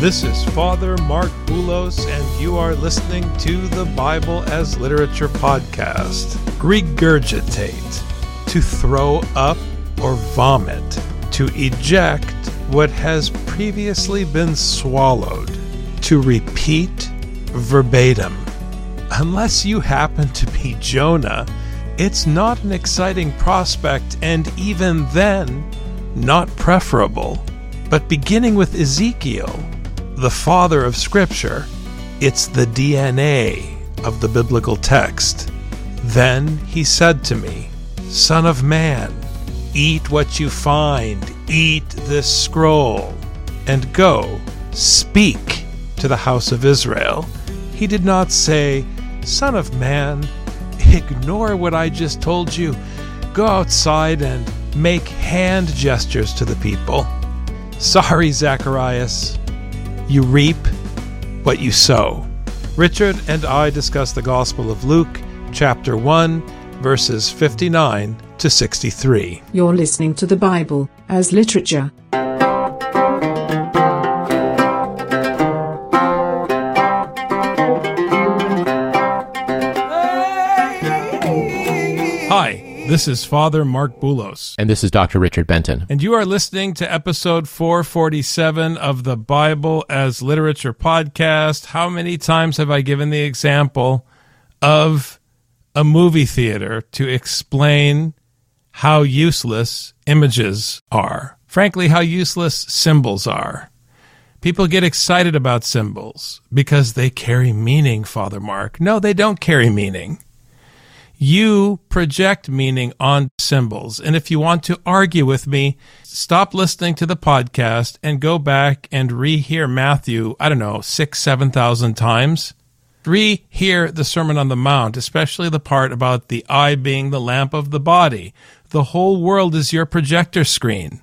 this is Father Mark Boulos, and you are listening to the Bible as Literature podcast. Regurgitate, to throw up or vomit, to eject what has previously been swallowed, to repeat verbatim. Unless you happen to be Jonah, it's not an exciting prospect, and even then, not preferable. But beginning with Ezekiel, the father of Scripture, it's the DNA of the biblical text. Then he said to me, Son of man, eat what you find, eat this scroll, and go, speak to the house of Israel. He did not say, Son of man, ignore what I just told you. Go outside and make hand gestures to the people. Sorry, Zacharias. You reap what you sow. Richard and I discuss the Gospel of Luke, chapter 1, verses 59 to 63. You're listening to the Bible as literature. This is Father Mark Boulos. And this is Dr. Richard Benton. And you are listening to episode 447 of the Bible as Literature podcast. How many times have I given the example of a movie theater to explain how useless images are? Frankly, how useless symbols are. People get excited about symbols because they carry meaning, Father Mark. No, they don't carry meaning you project meaning on symbols. And if you want to argue with me, stop listening to the podcast and go back and rehear Matthew, I don't know, six, 7,000 times. Rehear the Sermon on the Mount, especially the part about the eye being the lamp of the body. The whole world is your projector screen.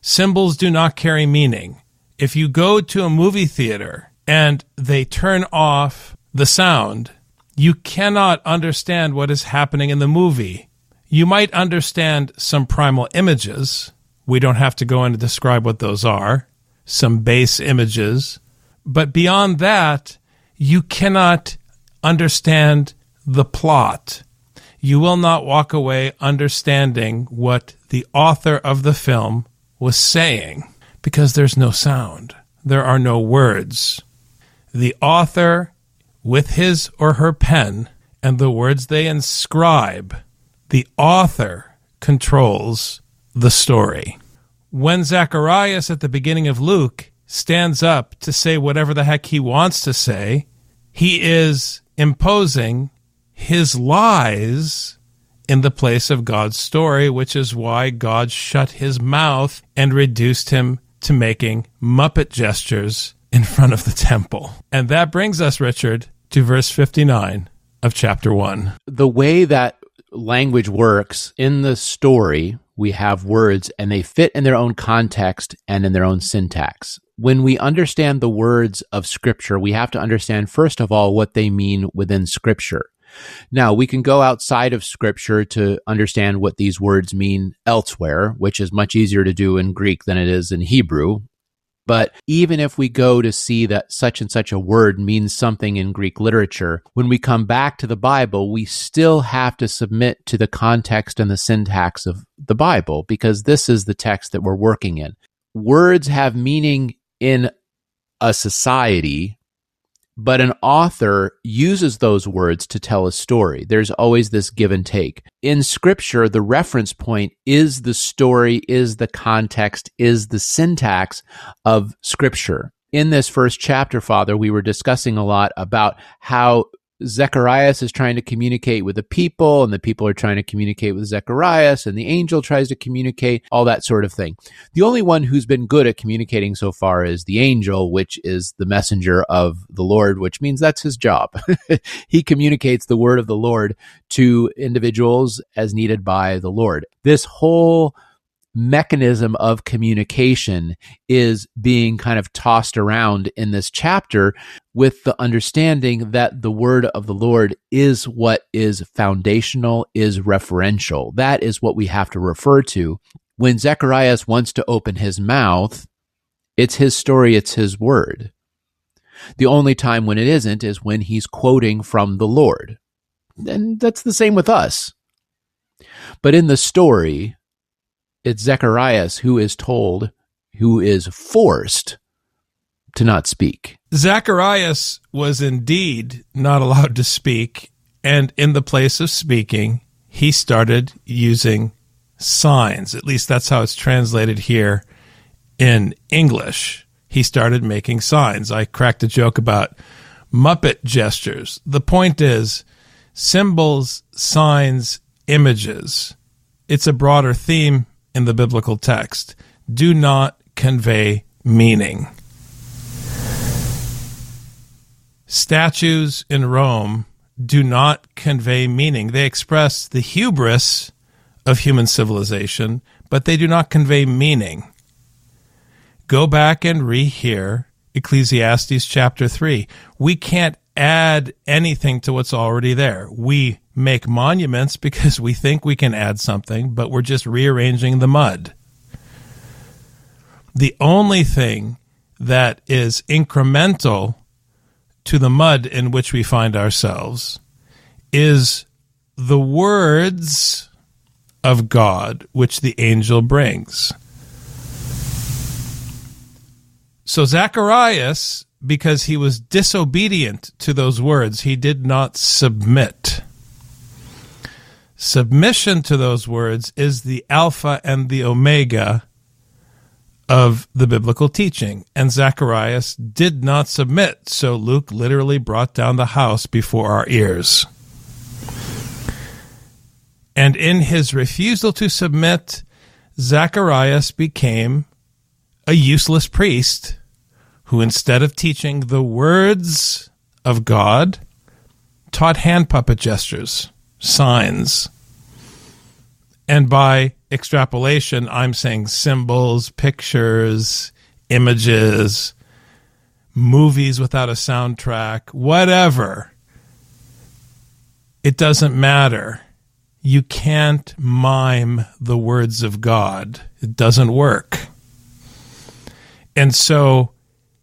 Symbols do not carry meaning. If you go to a movie theater and they turn off the sound, you cannot understand what is happening in the movie. You might understand some primal images. We don't have to go in to describe what those are, some base images. But beyond that, you cannot understand the plot. You will not walk away understanding what the author of the film was saying because there's no sound. There are no words. The author with his or her pen and the words they inscribe, the author controls the story. When Zacharias at the beginning of Luke stands up to say whatever the heck he wants to say, he is imposing his lies in the place of God's story, which is why God shut his mouth and reduced him to making Muppet gestures in front of the temple. And that brings us, Richard, to verse 59 of chapter 1. The way that language works in the story, we have words and they fit in their own context and in their own syntax. When we understand the words of Scripture, we have to understand, first of all, what they mean within Scripture. Now, we can go outside of Scripture to understand what these words mean elsewhere, which is much easier to do in Greek than it is in Hebrew. But even if we go to see that such and such a word means something in Greek literature, when we come back to the Bible, we still have to submit to the context and the syntax of the Bible because this is the text that we're working in. Words have meaning in a society but an author uses those words to tell a story. There's always this give and take. In scripture, the reference point is the story, is the context, is the syntax of scripture. In this first chapter, Father, we were discussing a lot about how Zacharias is trying to communicate with the people, and the people are trying to communicate with Zacharias, and the angel tries to communicate, all that sort of thing. The only one who's been good at communicating so far is the angel, which is the messenger of the Lord, which means that's his job. he communicates the word of the Lord to individuals as needed by the Lord. This whole mechanism of communication is being kind of tossed around in this chapter with the understanding that the word of the Lord is what is foundational, is referential. That is what we have to refer to. When Zacharias wants to open his mouth, it's his story, it's his word. The only time when it isn't is when he's quoting from the Lord. And that's the same with us. But in the story, it's Zacharias who is told, who is forced to not speak. Zacharias was indeed not allowed to speak, and in the place of speaking, he started using signs. At least that's how it's translated here in English. He started making signs. I cracked a joke about Muppet gestures. The point is symbols, signs, images. It's a broader theme in the biblical text do not convey meaning. Statues in Rome do not convey meaning. They express the hubris of human civilization, but they do not convey meaning. Go back and rehear Ecclesiastes chapter 3. We can't add anything to what's already there. We make monuments because we think we can add something, but we're just rearranging the mud. The only thing that is incremental to the mud in which we find ourselves is the words of God which the angel brings. So Zacharias, because he was disobedient to those words, he did not submit. Submission to those words is the alpha and the omega of the biblical teaching. And Zacharias did not submit, so Luke literally brought down the house before our ears. And in his refusal to submit, Zacharias became a useless priest who, instead of teaching the words of God, taught hand puppet gestures, signs, and by extrapolation, I'm saying symbols, pictures, images, movies without a soundtrack, whatever. It doesn't matter. You can't mime the words of God. It doesn't work. And so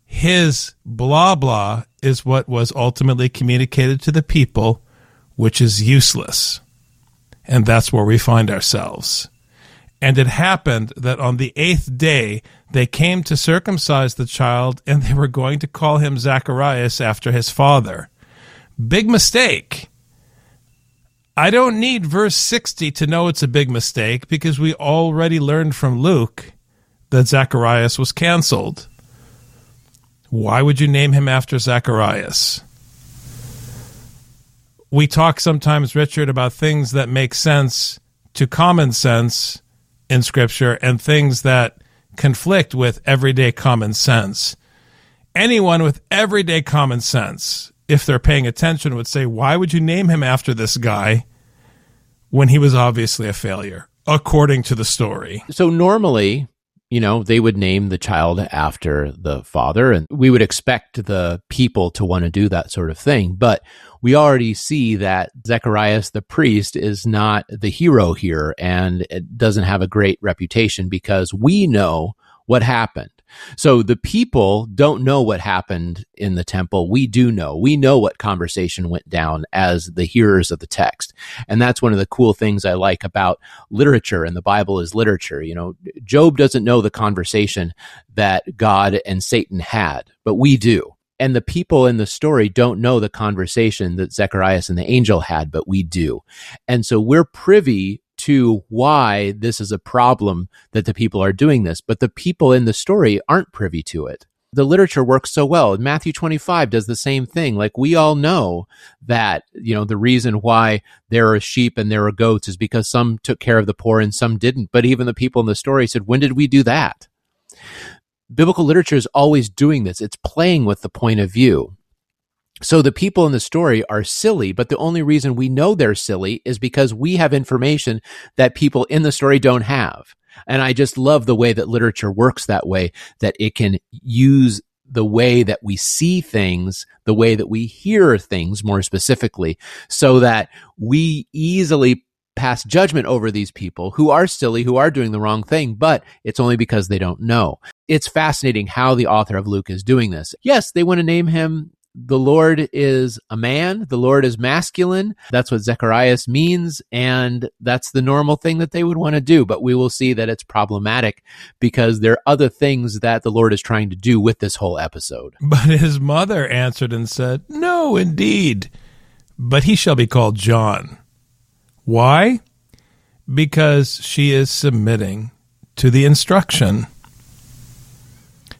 his blah blah is what was ultimately communicated to the people, which is useless. And that's where we find ourselves. And it happened that on the eighth day they came to circumcise the child, and they were going to call him Zacharias after his father. Big mistake. I don't need verse 60 to know it's a big mistake because we already learned from Luke that Zacharias was canceled. Why would you name him after Zacharias? We talk sometimes, Richard, about things that make sense to common sense in Scripture and things that conflict with everyday common sense. Anyone with everyday common sense, if they're paying attention, would say, Why would you name him after this guy when he was obviously a failure, according to the story? So, normally, you know, they would name the child after the father, and we would expect the people to want to do that sort of thing. But we already see that Zacharias the priest is not the hero here and it doesn't have a great reputation because we know what happened. So the people don't know what happened in the temple. We do know. We know what conversation went down as the hearers of the text. And that's one of the cool things I like about literature and the Bible is literature. You know, Job doesn't know the conversation that God and Satan had, but we do. And the people in the story don't know the conversation that Zacharias and the angel had, but we do. And so we're privy to why this is a problem that the people are doing this, but the people in the story aren't privy to it. the literature works so well. Matthew 25 does the same thing. Like we all know that, you know, the reason why there are sheep and there are goats is because some took care of the poor and some didn't. But even the people in the story said, when did we do that? Biblical literature is always doing this. It's playing with the point of view. So the people in the story are silly, but the only reason we know they're silly is because we have information that people in the story don't have. And I just love the way that literature works that way, that it can use the way that we see things, the way that we hear things more specifically, so that we easily pass judgment over these people who are silly, who are doing the wrong thing, but it's only because they don't know. It's fascinating how the author of Luke is doing this. Yes, they want to name him the Lord is a man, the Lord is masculine. That's what Zacharias means, and that's the normal thing that they would want to do. But we will see that it's problematic because there are other things that the Lord is trying to do with this whole episode. But his mother answered and said, No, indeed, but he shall be called John. Why? Because she is submitting to the instruction.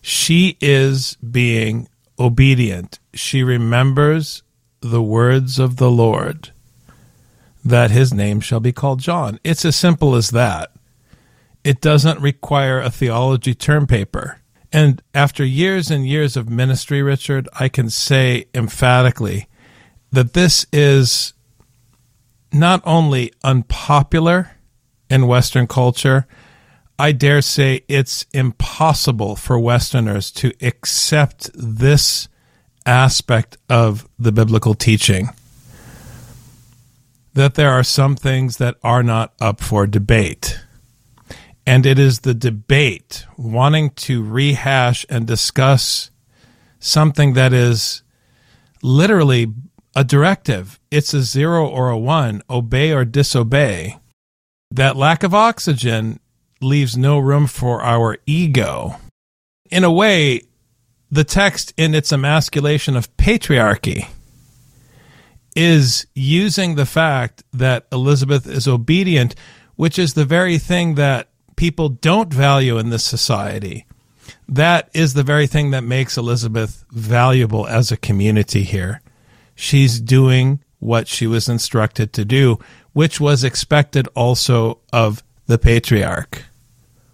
She is being obedient, she remembers the words of the Lord, that his name shall be called John. It's as simple as that. It doesn't require a theology term paper. And after years and years of ministry, Richard, I can say emphatically that this is not only unpopular in Western culture, I dare say it's impossible for Westerners to accept this aspect of the biblical teaching. That there are some things that are not up for debate. And it is the debate wanting to rehash and discuss something that is literally a directive. It's a zero or a one, obey or disobey. That lack of oxygen leaves no room for our ego. In a way, the text, in its emasculation of patriarchy, is using the fact that Elizabeth is obedient, which is the very thing that people don't value in this society. That is the very thing that makes Elizabeth valuable as a community here. She's doing what she was instructed to do, which was expected also of the patriarch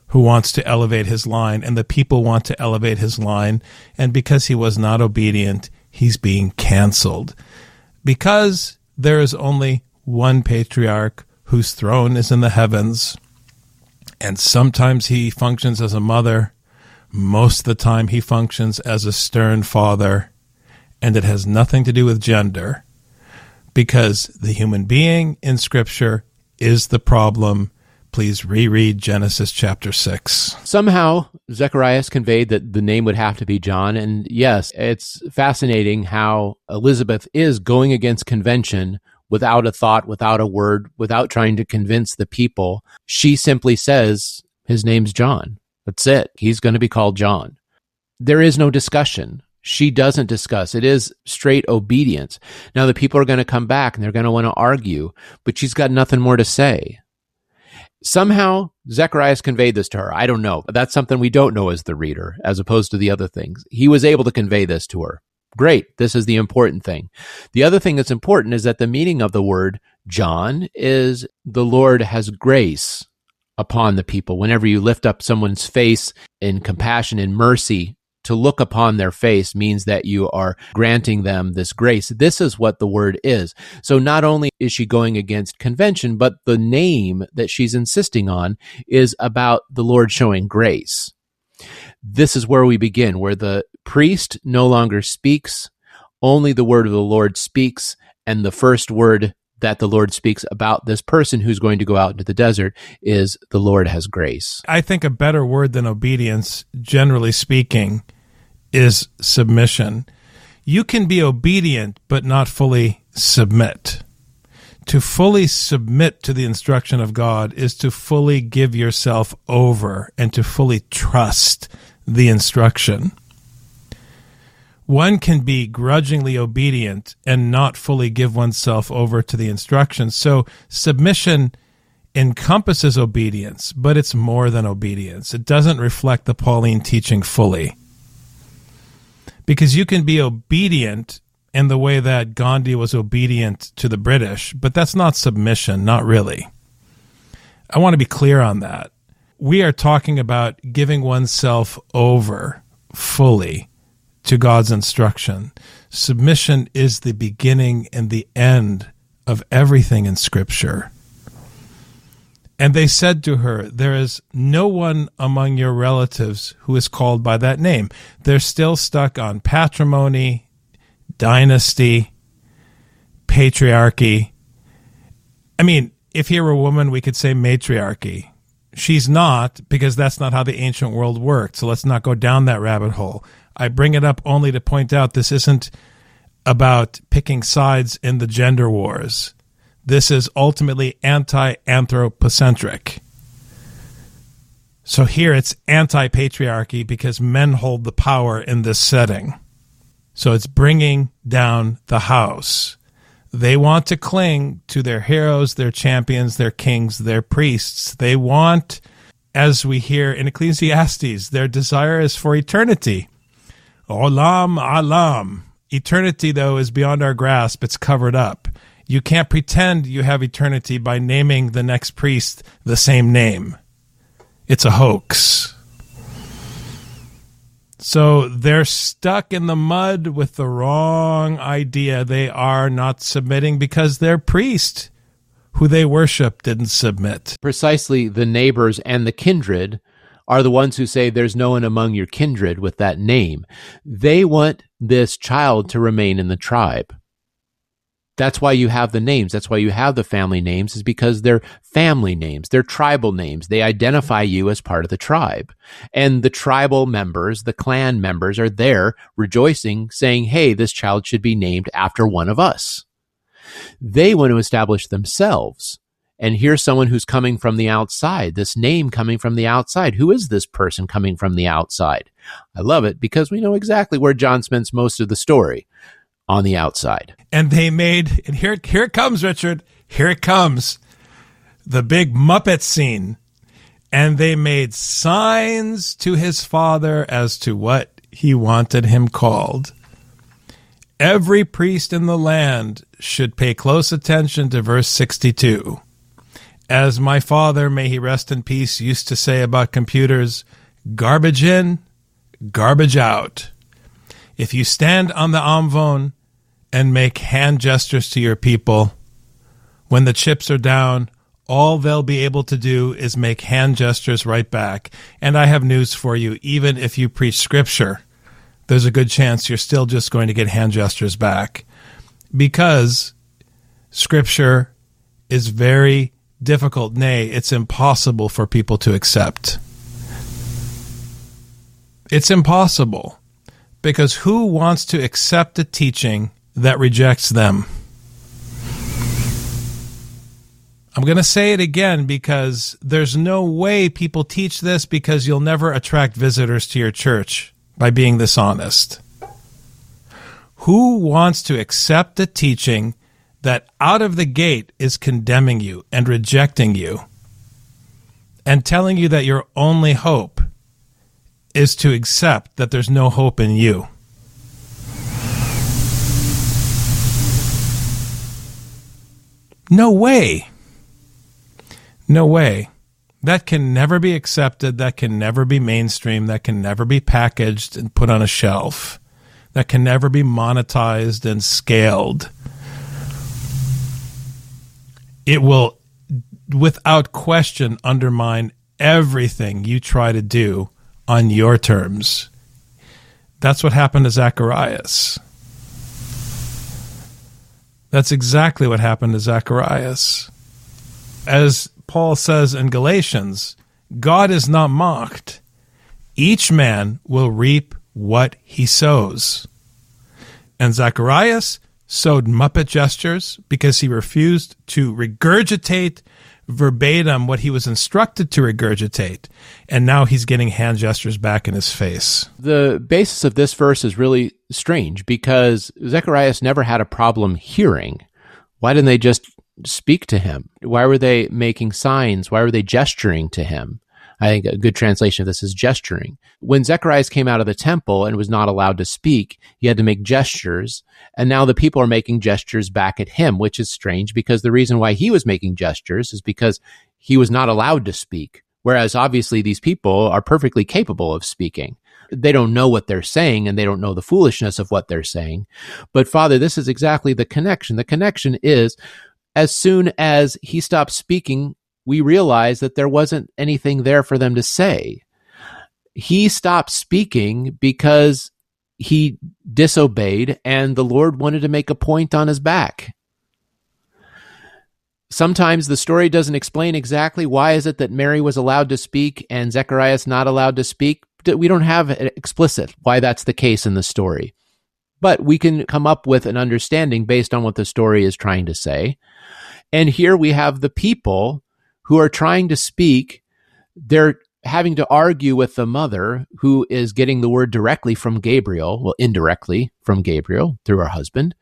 who wants to elevate his line, and the people want to elevate his line. And because he was not obedient, he's being canceled. Because there is only one patriarch whose throne is in the heavens, and sometimes he functions as a mother, most of the time he functions as a stern father, and it has nothing to do with gender. Because the human being in Scripture is the problem please reread Genesis chapter 6. Somehow, Zacharias conveyed that the name would have to be John. And yes, it's fascinating how Elizabeth is going against convention without a thought, without a word, without trying to convince the people. She simply says, His name's John. That's it. He's going to be called John. There is no discussion. She doesn't discuss. It is straight obedience. Now, the people are going to come back and they're going to want to argue, but she's got nothing more to say. Somehow, Zacharias conveyed this to her. I don't know. That's something we don't know as the reader, as opposed to the other things. He was able to convey this to her. Great. This is the important thing. The other thing that's important is that the meaning of the word John is the Lord has grace upon the people. Whenever you lift up someone's face in compassion and mercy to look upon their face means that you are granting them this grace. This is what the word is. So not only is she going against convention, but the name that she's insisting on is about the Lord showing grace. This is where we begin, where the priest no longer speaks, only the word of the Lord speaks, and the first word that the Lord speaks about this person who's going to go out into the desert is the Lord has grace. I think a better word than obedience, generally speaking, is submission. You can be obedient, but not fully submit. To fully submit to the instruction of God is to fully give yourself over and to fully trust the instruction. One can be grudgingly obedient and not fully give oneself over to the instruction. So submission encompasses obedience, but it's more than obedience. It doesn't reflect the Pauline teaching fully. Because you can be obedient in the way that Gandhi was obedient to the British, but that's not submission, not really. I want to be clear on that. We are talking about giving oneself over fully to God's instruction. Submission is the beginning and the end of everything in Scripture. And they said to her, There is no one among your relatives who is called by that name. They're still stuck on patrimony, dynasty, patriarchy. I mean, if he were a woman, we could say matriarchy. She's not, because that's not how the ancient world worked. So let's not go down that rabbit hole. I bring it up only to point out this isn't about picking sides in the gender wars. This is ultimately anti anthropocentric. So here it's anti patriarchy because men hold the power in this setting. So it's bringing down the house. They want to cling to their heroes, their champions, their kings, their priests. They want, as we hear in Ecclesiastes, their desire is for eternity. Olam alam. Eternity, though, is beyond our grasp. It's covered up. You can't pretend you have eternity by naming the next priest the same name. It's a hoax. So they're stuck in the mud with the wrong idea. They are not submitting because their priest, who they worship, didn't submit. Precisely the neighbors and the kindred are the ones who say there's no one among your kindred with that name. They want this child to remain in the tribe. That's why you have the names. That's why you have the family names is because they're family names. They're tribal names. They identify you as part of the tribe. And the tribal members, the clan members are there rejoicing, saying, Hey, this child should be named after one of us. They want to establish themselves. And here's someone who's coming from the outside, this name coming from the outside. Who is this person coming from the outside? I love it because we know exactly where John spends most of the story on the outside. And they made, and here, here it comes, Richard. Here it comes. The big Muppet scene. And they made signs to his father as to what he wanted him called. Every priest in the land should pay close attention to verse 62. As my father, may he rest in peace, used to say about computers, garbage in, garbage out. If you stand on the Amvon and make hand gestures to your people, when the chips are down, all they'll be able to do is make hand gestures right back. And I have news for you. Even if you preach scripture, there's a good chance you're still just going to get hand gestures back because scripture is very difficult. Nay, it's impossible for people to accept. It's impossible because who wants to accept a teaching that rejects them? I'm going to say it again because there's no way people teach this because you'll never attract visitors to your church by being this honest. Who wants to accept a teaching that out of the gate is condemning you and rejecting you and telling you that your only hope is to accept that there's no hope in you. No way. No way. That can never be accepted. That can never be mainstream. That can never be packaged and put on a shelf. That can never be monetized and scaled it will, without question, undermine everything you try to do on your terms. That's what happened to Zacharias. That's exactly what happened to Zacharias. As Paul says in Galatians, God is not mocked. Each man will reap what he sows. And Zacharias sowed Muppet gestures because he refused to regurgitate verbatim what he was instructed to regurgitate. And now he's getting hand gestures back in his face. The basis of this verse is really strange because Zacharias never had a problem hearing. Why didn't they just speak to him? Why were they making signs? Why were they gesturing to him? I think a good translation of this is gesturing. When Zacharias came out of the temple and was not allowed to speak, he had to make gestures. And now the people are making gestures back at him, which is strange because the reason why he was making gestures is because he was not allowed to speak. Whereas obviously these people are perfectly capable of speaking. They don't know what they're saying and they don't know the foolishness of what they're saying. But Father, this is exactly the connection. The connection is as soon as he stopped speaking, we realized that there wasn't anything there for them to say. He stopped speaking because he disobeyed and the Lord wanted to make a point on his back. Sometimes the story doesn't explain exactly why is it that Mary was allowed to speak and Zechariah not allowed to speak. We don't have explicit why that's the case in the story. But we can come up with an understanding based on what the story is trying to say. And here we have the people who are trying to speak, they're having to argue with the mother who is getting the word directly from Gabriel, well, indirectly from Gabriel through her husband,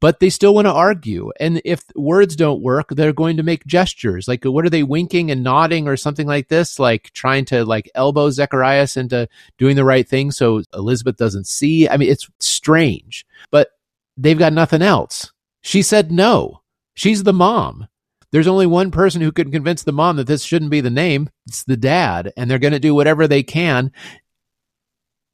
but they still want to argue. And if words don't work, they're going to make gestures. Like, what are they winking and nodding or something like this? Like trying to like elbow Zacharias into doing the right thing so Elizabeth doesn't see. I mean, it's strange, but they've got nothing else. She said no. She's the mom there's only one person who can convince the mom that this shouldn't be the name. It's the dad. And they're going to do whatever they can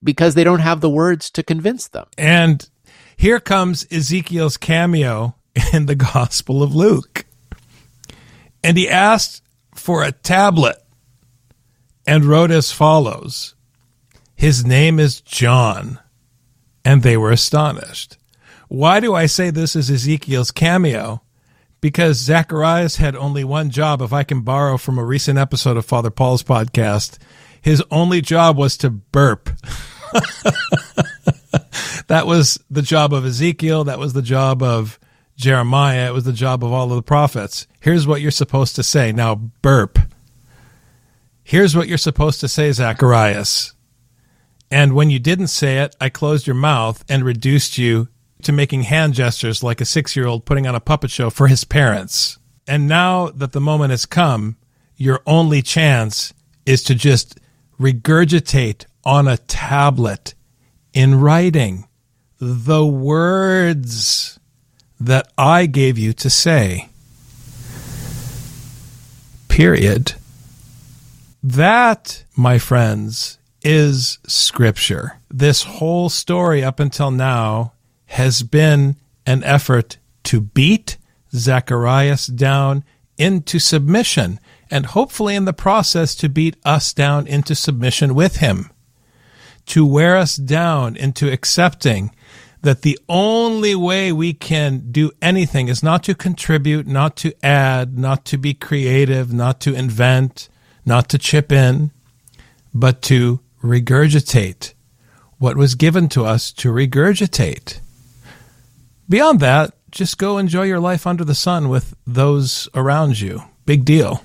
because they don't have the words to convince them. And here comes Ezekiel's cameo in the Gospel of Luke. And he asked for a tablet and wrote as follows His name is John. And they were astonished. Why do I say this is Ezekiel's cameo? Because Zacharias had only one job. If I can borrow from a recent episode of Father Paul's podcast, his only job was to burp. that was the job of Ezekiel. That was the job of Jeremiah. It was the job of all of the prophets. Here's what you're supposed to say. Now, burp. Here's what you're supposed to say, Zacharias. And when you didn't say it, I closed your mouth and reduced you to making hand gestures like a six year old putting on a puppet show for his parents. And now that the moment has come, your only chance is to just regurgitate on a tablet in writing the words that I gave you to say. Period. That, my friends, is scripture. This whole story up until now has been an effort to beat Zacharias down into submission and hopefully in the process to beat us down into submission with him, to wear us down into accepting that the only way we can do anything is not to contribute, not to add, not to be creative, not to invent, not to chip in, but to regurgitate what was given to us to regurgitate. Beyond that, just go enjoy your life under the sun with those around you. Big deal.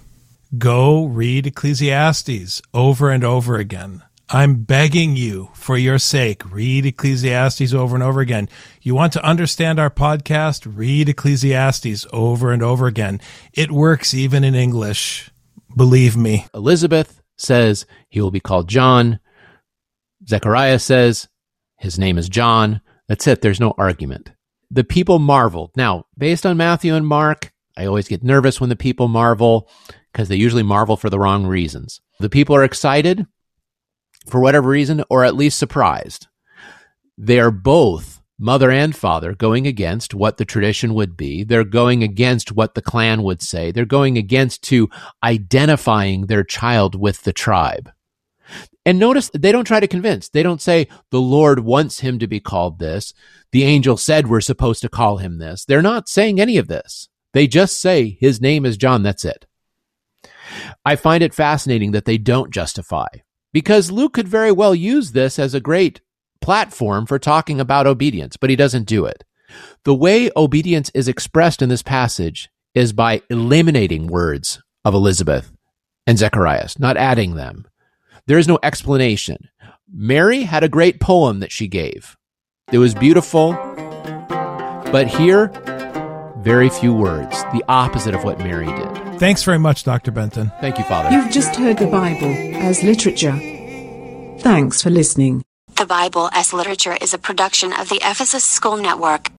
Go read Ecclesiastes over and over again. I'm begging you for your sake, read Ecclesiastes over and over again. You want to understand our podcast? Read Ecclesiastes over and over again. It works even in English. Believe me. Elizabeth says he will be called John. Zechariah says his name is John. That's it. There's no argument the people marveled. Now, based on Matthew and Mark, I always get nervous when the people marvel because they usually marvel for the wrong reasons. The people are excited for whatever reason, or at least surprised. They are both mother and father going against what the tradition would be. They're going against what the clan would say. They're going against to identifying their child with the tribe. And notice they don't try to convince. They don't say the Lord wants him to be called this. The angel said we're supposed to call him this. They're not saying any of this. They just say his name is John. That's it. I find it fascinating that they don't justify because Luke could very well use this as a great platform for talking about obedience, but he doesn't do it. The way obedience is expressed in this passage is by eliminating words of Elizabeth and Zacharias, not adding them. There is no explanation. Mary had a great poem that she gave. It was beautiful. But here, very few words, the opposite of what Mary did. Thanks very much, Dr. Benton. Thank you, Father. You've just heard the Bible as literature. Thanks for listening. The Bible as Literature is a production of the Ephesus School Network.